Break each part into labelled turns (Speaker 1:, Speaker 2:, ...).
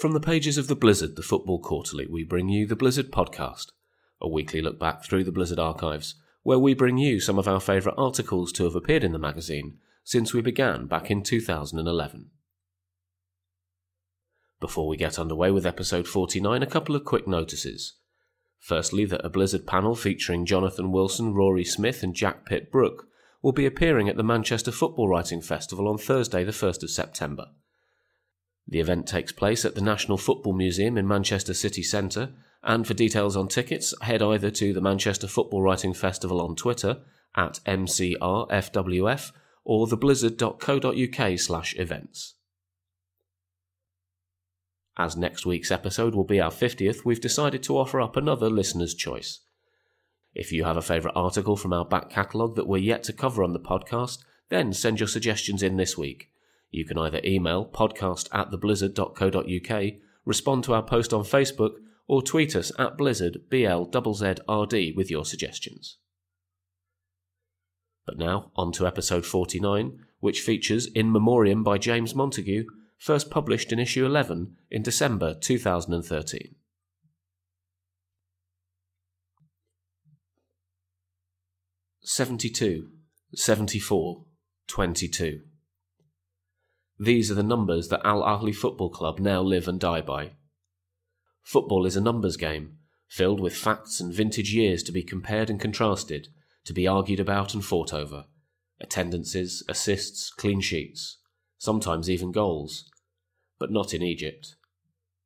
Speaker 1: From the pages of the Blizzard, the Football Quarterly, we bring you the Blizzard Podcast, a weekly look back through the Blizzard archives, where we bring you some of our favourite articles to have appeared in the magazine since we began back in 2011. Before we get underway with episode 49, a couple of quick notices. Firstly, that a Blizzard panel featuring Jonathan Wilson, Rory Smith, and Jack Pitt Brooke will be appearing at the Manchester Football Writing Festival on Thursday, the 1st of September. The event takes place at the National Football Museum in Manchester City Centre, and for details on tickets, head either to the Manchester Football Writing Festival on Twitter at MCRFWF or theblizzard.co.uk slash events. As next week's episode will be our 50th, we've decided to offer up another listener's choice. If you have a favourite article from our back catalogue that we're yet to cover on the podcast, then send your suggestions in this week. You can either email podcast at theblizzard.co.uk, respond to our post on Facebook, or tweet us at blizzard BLZZRD with your suggestions. But now, on to episode 49, which features In Memoriam by James Montague, first published in issue 11 in December 2013. Seventy-two, seventy-four, twenty-two. These are the numbers that Al Ahly Football Club now live and die by. Football is a numbers game, filled with facts and vintage years to be compared and contrasted, to be argued about and fought over. Attendances, assists, clean sheets, sometimes even goals. But not in Egypt.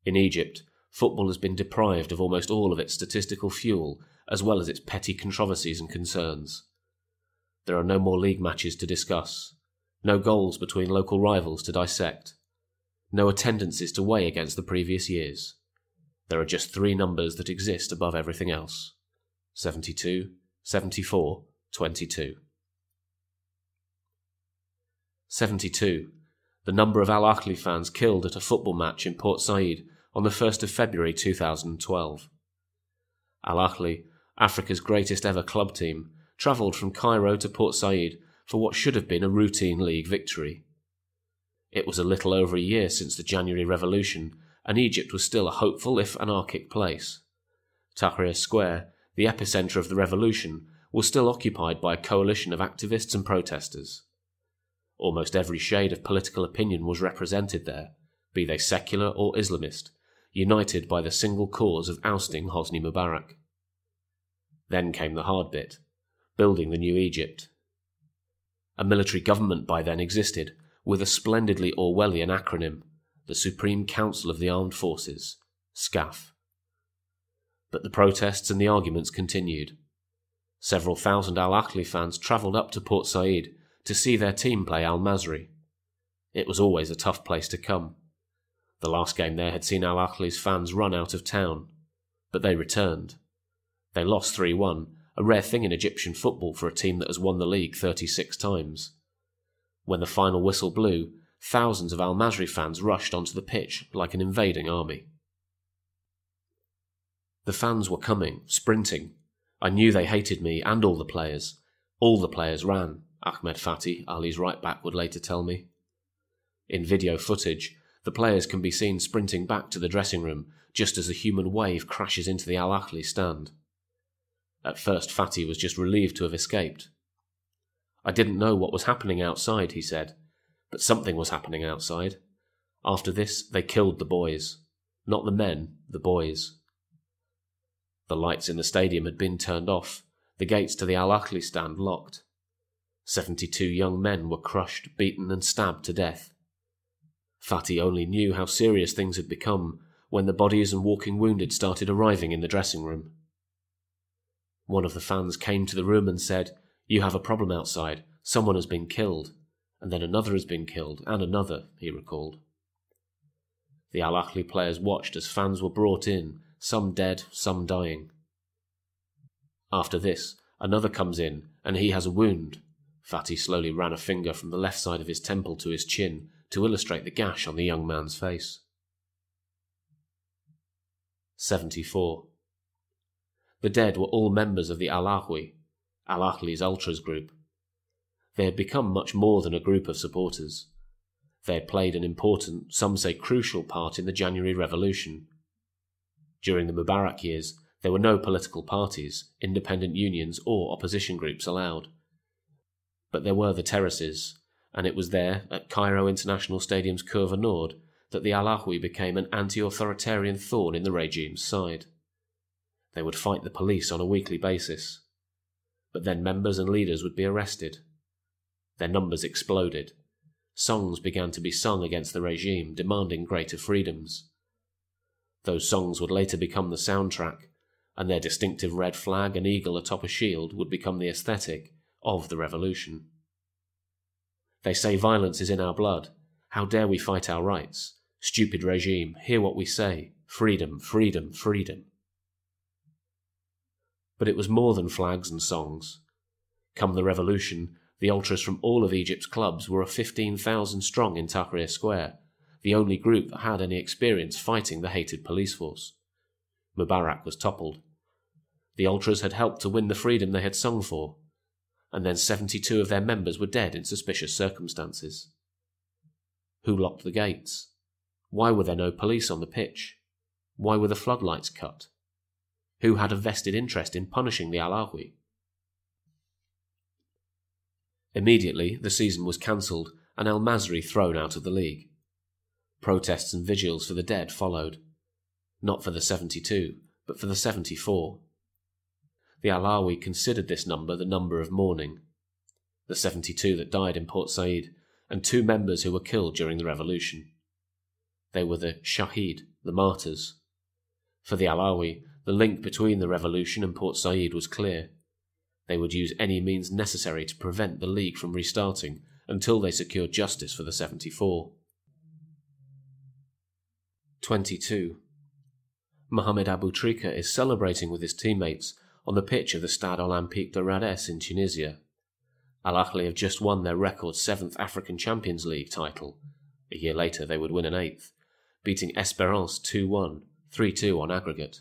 Speaker 1: In Egypt, football has been deprived of almost all of its statistical fuel, as well as its petty controversies and concerns. There are no more league matches to discuss, no goals between local rivals to dissect, no attendances to weigh against the previous years. There are just three numbers that exist above everything else 72, 74, 22. 72. The number of Al Ahly fans killed at a football match in Port Said on the 1st of February 2012. Al Ahly, Africa's greatest ever club team, travelled from Cairo to Port Said for what should have been a routine league victory. It was a little over a year since the January Revolution, and Egypt was still a hopeful if anarchic place. Tahrir Square, the epicentre of the revolution, was still occupied by a coalition of activists and protesters. Almost every shade of political opinion was represented there, be they secular or Islamist, united by the single cause of ousting Hosni Mubarak. Then came the hard bit building the new Egypt. A military government by then existed, with a splendidly Orwellian acronym the Supreme Council of the Armed Forces, SCAF. But the protests and the arguments continued. Several thousand Al Ahly fans travelled up to Port Said to see their team play Al Masry. It was always a tough place to come. The last game there had seen Al Ahly's fans run out of town, but they returned. They lost 3 1, a rare thing in Egyptian football for a team that has won the league 36 times. When the final whistle blew, thousands of Al Masry fans rushed onto the pitch like an invading army. The fans were coming, sprinting. I knew they hated me and all the players. All the players ran, Ahmed Fathy, Ahly's right back, would later tell me. In video footage, the players can be seen sprinting back to the dressing room just as a human wave crashes into the Al Ahly stand. At first, Fathy was just relieved to have escaped. I didn't know what was happening outside, he said. But something was happening outside. After this, they killed the boys. Not the men, the boys. The lights in the stadium had been turned off, the gates to the Al Ahly stand locked. Seventy two young men were crushed, beaten, and stabbed to death. Fathy only knew how serious things had become when the bodies and walking wounded started arriving in the dressing room. One of the fans came to the room and said, You have a problem outside. Someone has been killed and then another has been killed, and another, he recalled. The Al Ahly players watched as fans were brought in, some dead, some dying. After this, another comes in, and he has a wound. Fathy slowly ran a finger from the left side of his temple to his chin to illustrate the gash on the young man's face. 74. The dead were all members of the Al Ahly, Al Ahly's ultras group, they had become much more than a group of supporters. They had played an important, some say crucial, part in the January Revolution. During the Mubarak years, there were no political parties, independent unions, or opposition groups allowed. But there were the terraces, and it was there, at Cairo International Stadium's Curva Nord, that the Al Ahly became an anti authoritarian thorn in the regime's side. They would fight the police on a weekly basis. But then members and leaders would be arrested. Their numbers exploded. Songs began to be sung against the regime, demanding greater freedoms. Those songs would later become the soundtrack and their distinctive red flag and eagle atop a shield would become the aesthetic of the revolution. They say violence is in our blood. How dare we fight our rights? Stupid regime, hear what we say. Freedom, freedom, freedom. But it was more than flags and songs. Come the revolution, the ultras from all of Egypt's clubs were a 15,000 strong in Tahrir Square, the only group that had any experience fighting the hated police force. Mubarak was toppled. The Ultras had helped to win the freedom they had sung for, and then 72 of their members were dead in suspicious circumstances. Who locked the gates? Why were there no police on the pitch? Why were the floodlights cut? Who had a vested interest in punishing the Ahlawy. Immediately, the season was cancelled and El Masri thrown out of the league. Protests and vigils for the dead followed not for the 72, but for the 74. The Ahlawy considered this number the number of mourning. The 72 that died in Port Said, and two members who were killed during the revolution. They were the Shahid, the martyrs. For the Ahlawy, the link between the revolution and Port Said was clear. They would use any means necessary to prevent the League from restarting until they secured justice for the 74. 22. Mohamed Aboutrika is celebrating with his teammates on the pitch of the Stade Olympique de Rades in Tunisia. Al Ahly have just won their record seventh African Champions League title. A year later, they would win an eighth, beating Esperance 2 1, 3 2 on aggregate.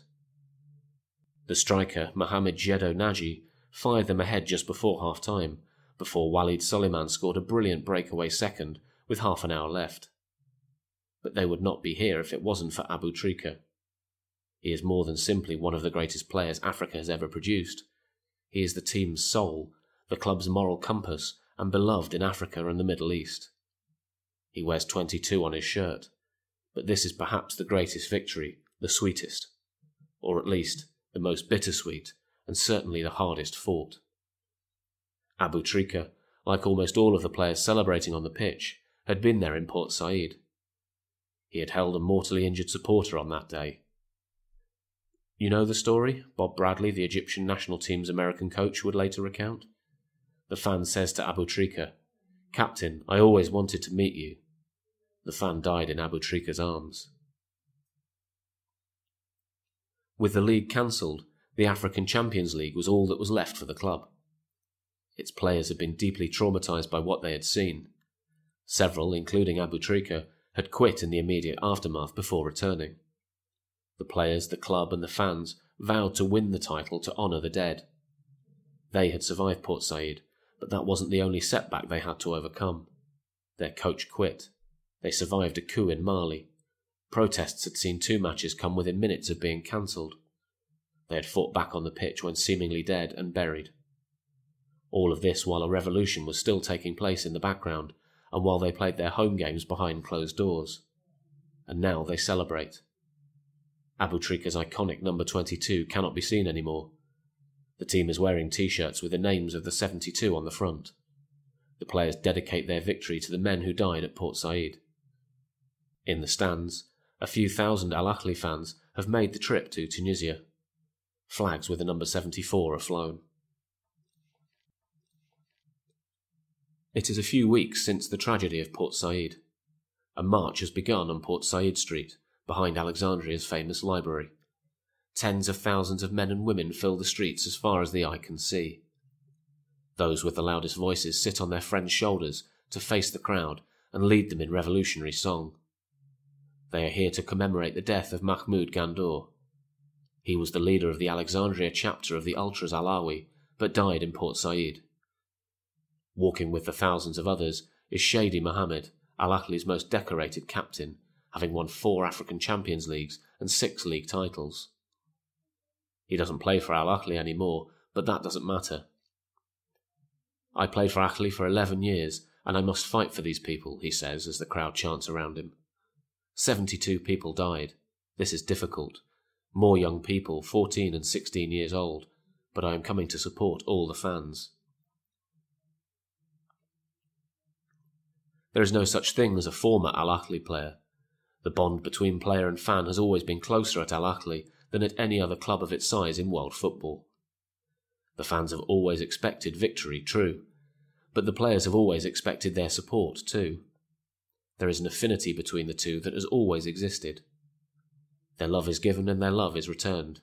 Speaker 1: The striker, Mohamed Gedo Nagy, fired them ahead just before half time, before Walid Soliman scored a brilliant breakaway second with half an hour left. But they would not be here if it wasn't for Aboutrika. He is more than simply one of the greatest players Africa has ever produced. He is the team's soul, the club's moral compass, and beloved in Africa and the Middle East. He wears 22 on his shirt, but this is perhaps the greatest victory, the sweetest, or at least the most bittersweet, and certainly the hardest fought. Aboutrika, like almost all of the players celebrating on the pitch, had been there in Port Said. He had held a mortally injured supporter on that day, you know the story? Bob Bradley, the Egyptian national team's American coach, would later recount. The fan says to Aboutrika, Captain, I always wanted to meet you. The fan died in Aboutrika's arms. With the league cancelled, the African Champions League was all that was left for the club. Its players had been deeply traumatized by what they had seen. Several, including Abu Aboutrika, had quit in the immediate aftermath before returning. The players, the club, and the fans vowed to win the title to honour the dead. They had survived Port Said, but that wasn't the only setback they had to overcome. Their coach quit. They survived a coup in Mali. Protests had seen two matches come within minutes of being cancelled. They had fought back on the pitch when seemingly dead and buried. All of this while a revolution was still taking place in the background, and while they played their home games behind closed doors. And now they celebrate. Aboutrika's iconic number 22 cannot be seen anymore. The team is wearing t shirts with the names of the 72 on the front. The players dedicate their victory to the men who died at Port Said. In the stands, a few thousand Al Ahly fans have made the trip to Tunisia. Flags with the number 74 are flown. It is a few weeks since the tragedy of Port Said. A march has begun on Port Said Street behind Alexandria's famous library. Tens of thousands of men and women fill the streets as far as the eye can see. Those with the loudest voices sit on their friends' shoulders to face the crowd and lead them in revolutionary song. They are here to commemorate the death of Mahmoud Gandour. He was the leader of the Alexandria chapter of the Ultras Ahlawy, but died in Port Said. Walking with the thousands of others is Shady Mohammed, Al Ahly's most decorated captain, having won four African Champions Leagues and six league titles. He doesn't play for Al Ahly anymore, but that doesn't matter. I played for Ahly for 11 years, and I must fight for these people, he says as the crowd chants around him. 72 people died. This is difficult. More young people, 14 and 16 years old, but I am coming to support all the fans. There is no such thing as a former Al Ahly player. The bond between player and fan has always been closer at Al Ahly than at any other club of its size in world football. The fans have always expected victory, true, but the players have always expected their support too. There is an affinity between the two that has always existed. Their love is given and their love is returned.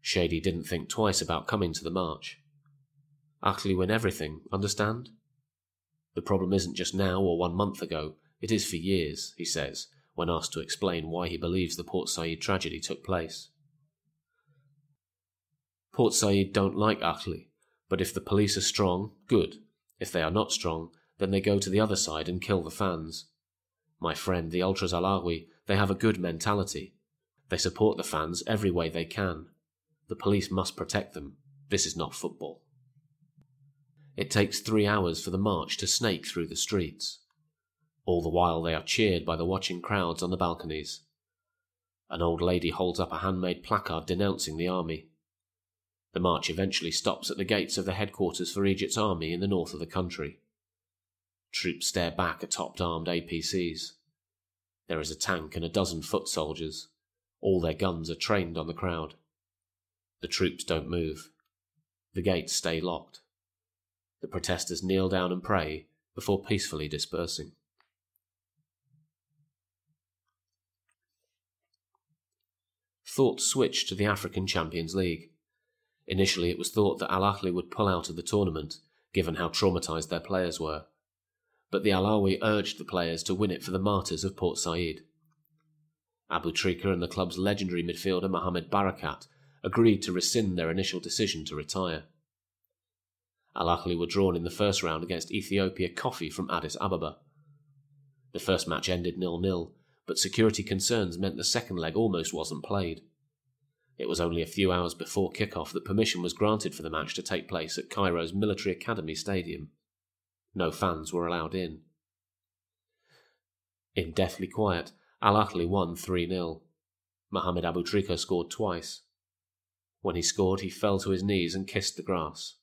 Speaker 1: Shady didn't think twice about coming to the march. Ahly win everything, understand? The problem isn't just now or one month ago, it is for years, he says, when asked to explain why he believes the Port Said tragedy took place. Port Said don't like Ahly, but if the police are strong, good. If they are not strong, then they go to the other side and kill the fans. My friend, the Ultras Ahlawy, they have a good mentality. They support the fans every way they can. The police must protect them. This is not football. It takes three hours for the march to snake through the streets. All the while they are cheered by the watching crowds on the balconies. An old lady holds up a handmade placard denouncing the army. The march eventually stops at the gates of the headquarters for Egypt's army in the north of the country. Troops stare back at top armed APCs. There is a tank and a dozen foot soldiers. All their guns are trained on the crowd. The troops don't move. The gates stay locked. The protesters kneel down and pray before peacefully dispersing. Thoughts switched to the African Champions League. Initially, it was thought that Al Ahly would pull out of the tournament, given how traumatized their players were. But the Ahlawy urged the players to win it for the martyrs of Port Said. Aboutrika and the club's legendary midfielder Mohamed Barakat agreed to rescind their initial decision to retire. Al Ahly were drawn in the first round against Ethiopia Coffee from Addis Ababa. The first match ended nil-nil, but security concerns meant the second leg almost wasn't played. It was only a few hours before kick-off that permission was granted for the match to take place at Cairo's Military Academy Stadium. No fans were allowed in. In deathly quiet, Al Ahly won 3 0. Mohamed Aboutrika scored twice. When he scored, he fell to his knees and kissed the grass.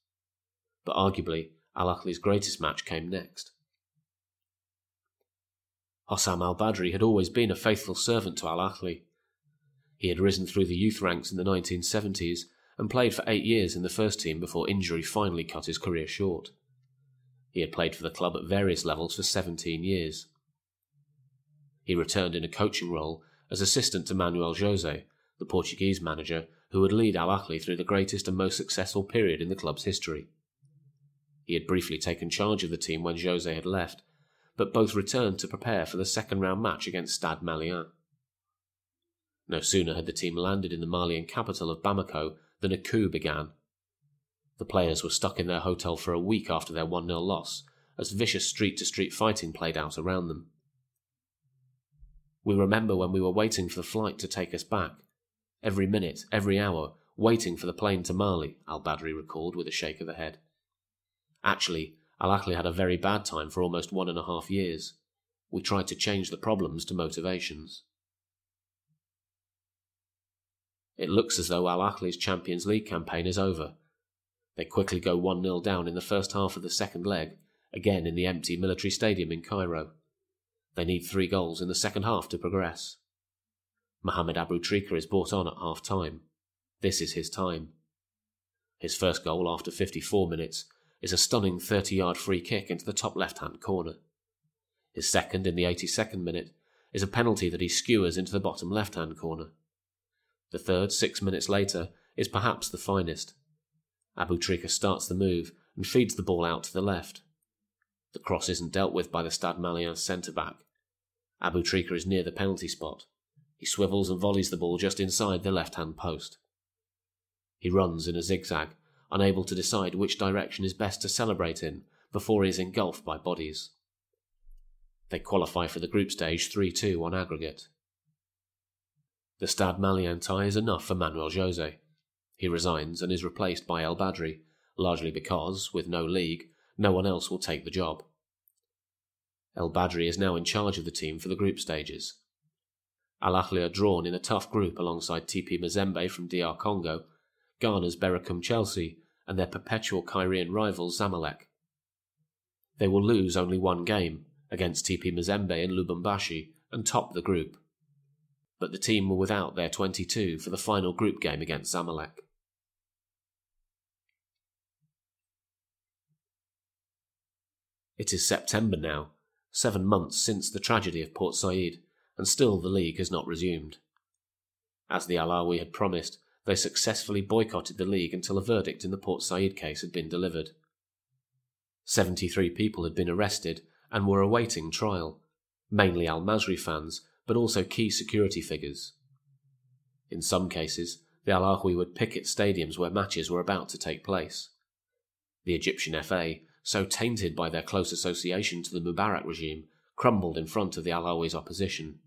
Speaker 1: But arguably, Al Ahly's greatest match came next. Hossam al Badri had always been a faithful servant to Al Ahly. He had risen through the youth ranks in the 1970s and played for eight years in the first team before injury finally cut his career short. He had played for the club at various levels for 17 years. He returned in a coaching role as assistant to Manuel Jose, the Portuguese manager who would lead Al Ahly through the greatest and most successful period in the club's history. He had briefly taken charge of the team when Jose had left, but both returned to prepare for the second round match against Stade Malien. No sooner had the team landed in the Malian capital of Bamako than a coup began. The players were stuck in their hotel for a week after their 1 0 loss, as vicious street to street fighting played out around them. We remember when we were waiting for the flight to take us back. Every minute, every hour, waiting for the plane to Mali, Al Badri recalled with a shake of the head. Actually, Al Ahly had a very bad time for almost one and a half years. We tried to change the problems to motivations. It looks as though Al Ahly's Champions League campaign is over. They quickly go 1 0 down in the first half of the second leg, again in the empty military stadium in Cairo. They need three goals in the second half to progress. Mohamed Aboutrika is brought on at half time. This is his time. His first goal after 54 minutes is a stunning 30 yard free kick into the top left hand corner. His second in the 82nd minute is a penalty that he skewers into the bottom left hand corner. The third, six minutes later, is perhaps the finest. Aboutrika starts the move and feeds the ball out to the left. The cross isn't dealt with by the Stade Malien centre back, Aboutrika is near the penalty spot. He swivels and volleys the ball just inside the left hand post. He runs in a zigzag, unable to decide which direction is best to celebrate in before he is engulfed by bodies. They qualify for the group stage 3 2 on aggregate. The Stade Malien tie is enough for Manuel Jose. He resigns and is replaced by El Badri, largely because, with no league, no one else will take the job. El Badri is now in charge of the team for the group stages. Al Ahly are drawn in a tough group alongside TP Mazembe from DR Congo, Ghana's Berekum Chelsea, and their perpetual Cairene rival Zamalek. They will lose only one game against TP Mazembe in Lubumbashi and top the group. But the team were without their 22 for the final group game against Zamalek. It is September now, seven months since the tragedy of Port Said, and still the league has not resumed. As the Ahlawy had promised, they successfully boycotted the league until a verdict in the Port Said case had been delivered. 73 people had been arrested and were awaiting trial, mainly Al Masry fans, but also key security figures. In some cases, the Al would picket stadiums where matches were about to take place. The Egyptian FA so tainted by their close association to the Mubarak regime, crumbled in front of the Ahlawy's opposition.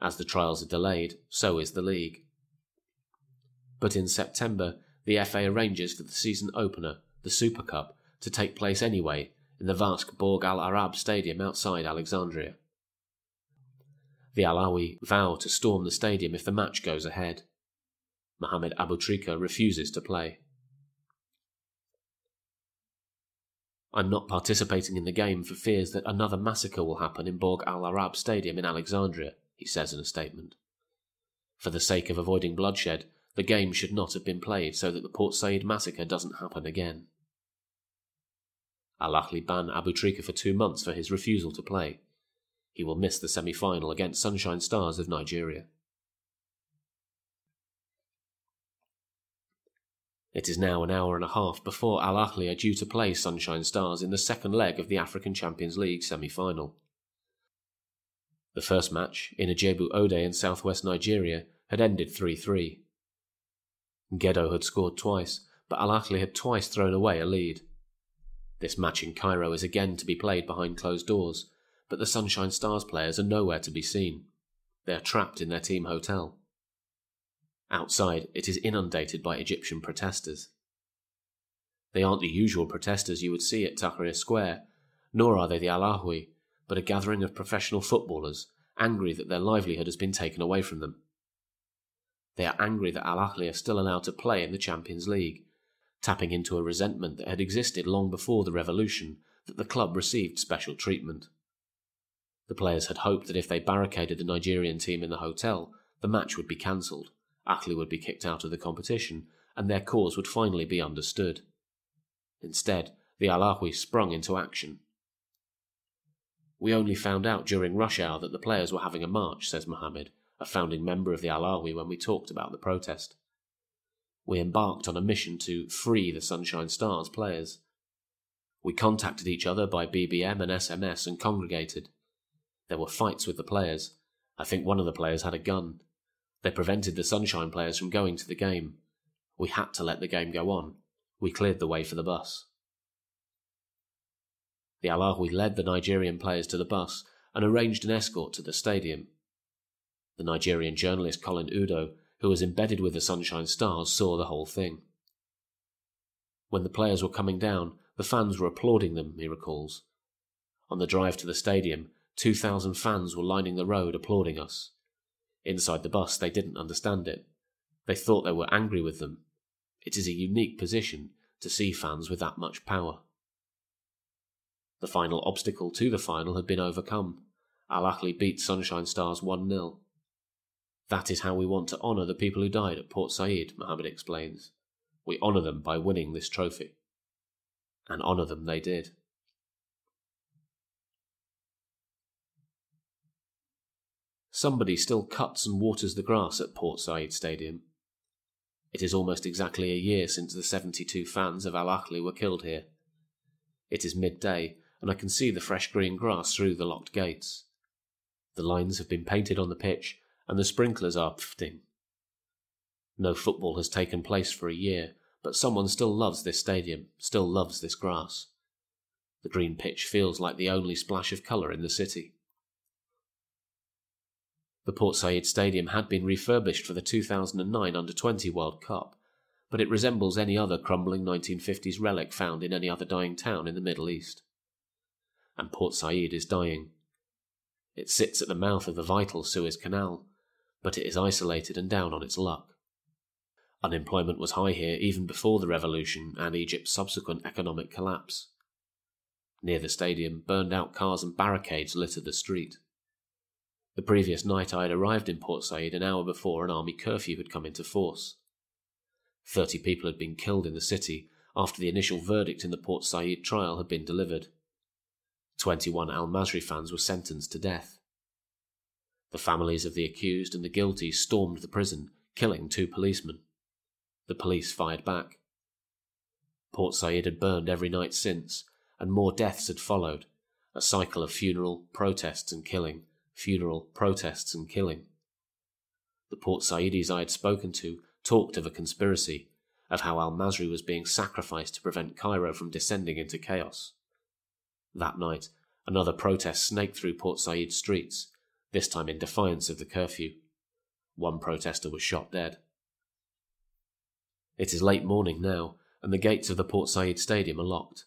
Speaker 1: As the trials are delayed, so is the league. But in September, the FA arranges for the season opener, the Super Cup, to take place anyway in the vast Borg Al Arab Stadium outside Alexandria. The Ahlawy vow to storm the stadium if the match goes ahead. Mohamed Aboutrika refuses to play. I'm not participating in the game for fears that another massacre will happen in Borg Al Arab Stadium in Alexandria, he says in a statement. For the sake of avoiding bloodshed, the game should not have been played so that the Port Said massacre doesn't happen again. Al Ahly ban Aboutrika for two months for his refusal to play. He will miss the semi final against Sunshine Stars of Nigeria. It is now an hour and a half before Al Ahly are due to play Sunshine Stars in the second leg of the African Champions League semi final. The first match, in Ijebu Ode in southwest Nigeria, had ended 3 3. Gedo had scored twice, but Al Ahly had twice thrown away a lead. This match in Cairo is again to be played behind closed doors, but the Sunshine Stars players are nowhere to be seen. They are trapped in their team hotel. Outside, it is inundated by Egyptian protesters. They aren't the usual protesters you would see at Tahrir Square, nor are they the Al Ahly, but a gathering of professional footballers, angry that their livelihood has been taken away from them. They are angry that Al Ahly are still allowed to play in the Champions League, tapping into a resentment that had existed long before the revolution that the club received special treatment. The players had hoped that if they barricaded the Nigerian team in the hotel, the match would be cancelled, Ahly would be kicked out of the competition, and their cause would finally be understood. Instead, the Ahlawy sprung into action. We only found out during rush hour that the players were having a march, says Mohammed, a founding member of the Ahlawy, when we talked about the protest. We embarked on a mission to free the Sunshine Stars players. We contacted each other by BBM and SMS and congregated. There were fights with the players. I think one of the players had a gun. They prevented the Sunshine players from going to the game. We had to let the game go on. We cleared the way for the bus. The Al Ahly led the Nigerian players to the bus and arranged an escort to the stadium. The Nigerian journalist Colin Udoh, who was embedded with the Sunshine Stars, saw the whole thing. When the players were coming down, the fans were applauding them, he recalls. On the drive to the stadium, 2,000 fans were lining the road applauding us. Inside the bus, they didn't understand it. They thought they were angry with them. It is a unique position to see fans with that much power. The final obstacle to the final had been overcome. Al Ahly beat Sunshine Stars 1 0. That is how we want to honour the people who died at Port Said, Mohammed explains. We honour them by winning this trophy. And honour them they did. Somebody still cuts and waters the grass at Port Said Stadium. It is almost exactly a year since the 72 fans of Al Ahly were killed here. It is midday, and I can see the fresh green grass through the locked gates. The lines have been painted on the pitch, and the sprinklers are pfting. No football has taken place for a year, but someone still loves this stadium, still loves this grass. The green pitch feels like the only splash of colour in the city. The Port Said Stadium had been refurbished for the 2009 Under 20 World Cup, but it resembles any other crumbling 1950s relic found in any other dying town in the Middle East. And Port Said is dying. It sits at the mouth of the vital Suez Canal, but it is isolated and down on its luck. Unemployment was high here even before the revolution and Egypt's subsequent economic collapse. Near the stadium, burned out cars and barricades littered the street. The previous night I had arrived in Port Said an hour before an army curfew had come into force. Thirty people had been killed in the city after the initial verdict in the Port Said trial had been delivered. Twenty-one Al Masri fans were sentenced to death. The families of the accused and the guilty stormed the prison, killing two policemen. The police fired back. Port Said had burned every night since, and more deaths had followed, a cycle of funeral, protests, and killing, funeral, protests, and killing. The Port Saidis I had spoken to talked of a conspiracy, of how Al Masri was being sacrificed to prevent Cairo from descending into chaos. That night, another protest snaked through Port Said streets, this time in defiance of the curfew. One protester was shot dead. It is late morning now, and the gates of the Port Said Stadium are locked.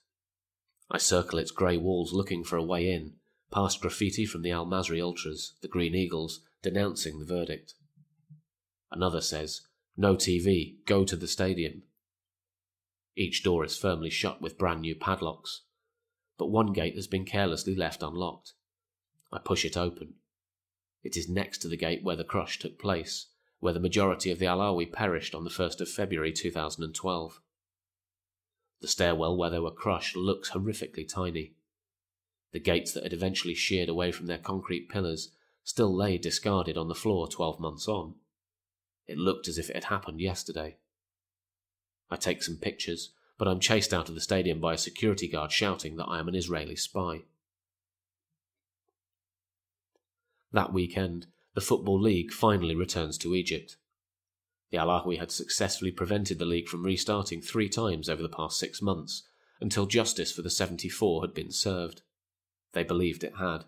Speaker 1: I circle its grey walls looking for a way in, past graffiti from the Al Masri Ultras, the Green Eagles, denouncing the verdict. Another says, No TV, go to the stadium. Each door is firmly shut with brand new padlocks, but one gate has been carelessly left unlocked. I push it open. It is next to the gate where the crush took place, where the majority of the Ahlawy perished on the 1st of February 2012. The stairwell where they were crushed looks horrifically tiny. The gates that had eventually sheared away from their concrete pillars still lay discarded on the floor 12 months on. It looked as if it had happened yesterday. I take some pictures, but I'm chased out of the stadium by a security guard shouting that I am an Israeli spy. That weekend, the Football League finally returns to Egypt. The Al Ahly had successfully prevented the league from restarting three times over the past six months, until justice for the 74 had been served. They believed it had.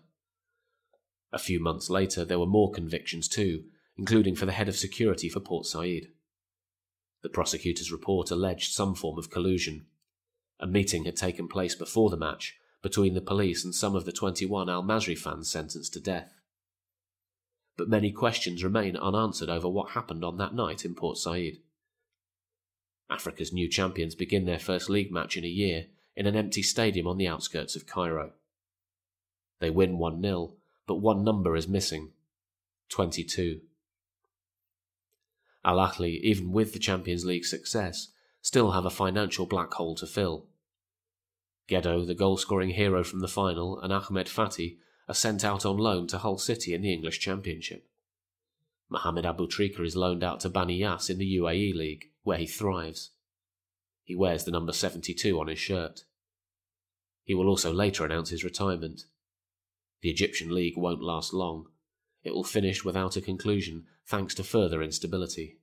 Speaker 1: A few months later, there were more convictions too, including for the head of security for Port Said. The prosecutor's report alleged some form of collusion. A meeting had taken place before the match between the police and some of the 21 Al Masri fans sentenced to death but many questions remain unanswered over what happened on that night in Port Said. Africa's new champions begin their first league match in a year in an empty stadium on the outskirts of Cairo. They win 1 0, but one number is missing 22. Al Ahly, even with the Champions League success, still have a financial black hole to fill. Gedo, the goal scoring hero from the final, and Ahmed Fathy are sent out on loan to Hull City in the English Championship. Mohamed Aboutrika is loaned out to Bani Yas in the UAE League, where he thrives. He wears the number 72 on his shirt. He will also later announce his retirement. The Egyptian League won't last long. It will finish without a conclusion thanks to further instability.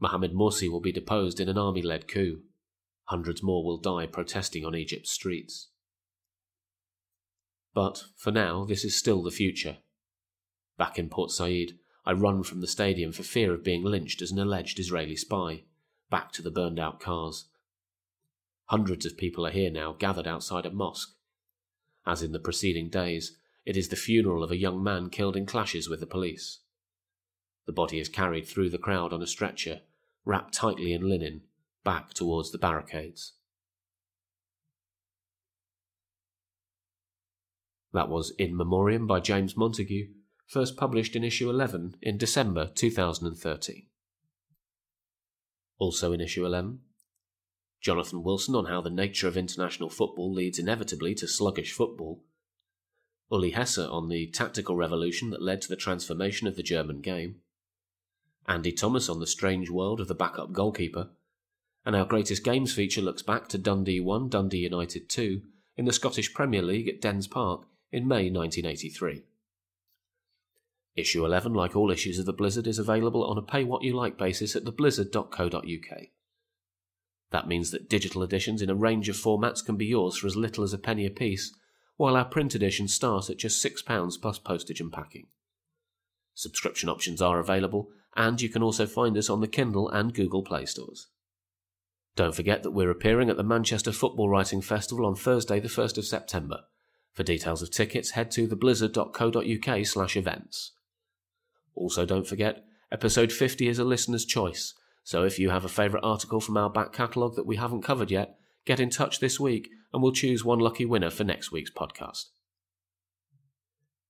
Speaker 1: Mohamed Morsi will be deposed in an army led coup. Hundreds more will die protesting on Egypt's streets. But for now, this is still the future. Back in Port Said, I run from the stadium for fear of being lynched as an alleged Israeli spy, back to the burned out cars. Hundreds of people are here now, gathered outside a mosque. As in the preceding days, it is the funeral of a young man killed in clashes with the police. The body is carried through the crowd on a stretcher, wrapped tightly in linen, back towards the barricades. That was In Memoriam by James Montague, first published in issue 11 in December 2013. Also in issue 11, Jonathan Wilson on how the nature of international football leads inevitably to sluggish football, Uli Hesse on the tactical revolution that led to the transformation of the German game, Andy Thomas on the strange world of the backup goalkeeper, and our greatest games feature looks back to Dundee 1, Dundee United 2 in the Scottish Premier League at Dens Park in May 1983. Issue 11, like all issues of The Blizzard, is available on a pay what you like basis at theblizzard.co.uk. That means that digital editions in a range of formats can be yours for as little as a penny a piece, while our print editions start at just £6 plus postage and packing. Subscription options are available, and you can also find us on the Kindle and Google Play stores. Don't forget that we're appearing at the Manchester Football Writing Festival on Thursday, the 1st of September. For details of tickets, head to theblizzard.co.uk slash events. Also, don't forget, episode 50 is a listener's choice, so if you have a favourite article from our back catalogue that we haven't covered yet, get in touch this week and we'll choose one lucky winner for next week's podcast.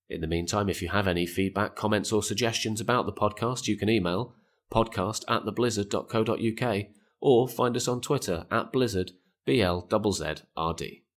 Speaker 1: In the meantime, if you have any feedback, comments, or suggestions about the podcast, you can email podcast at theblizzard.co.uk or find us on Twitter at blizzard, B-L-Z-Z-R-D.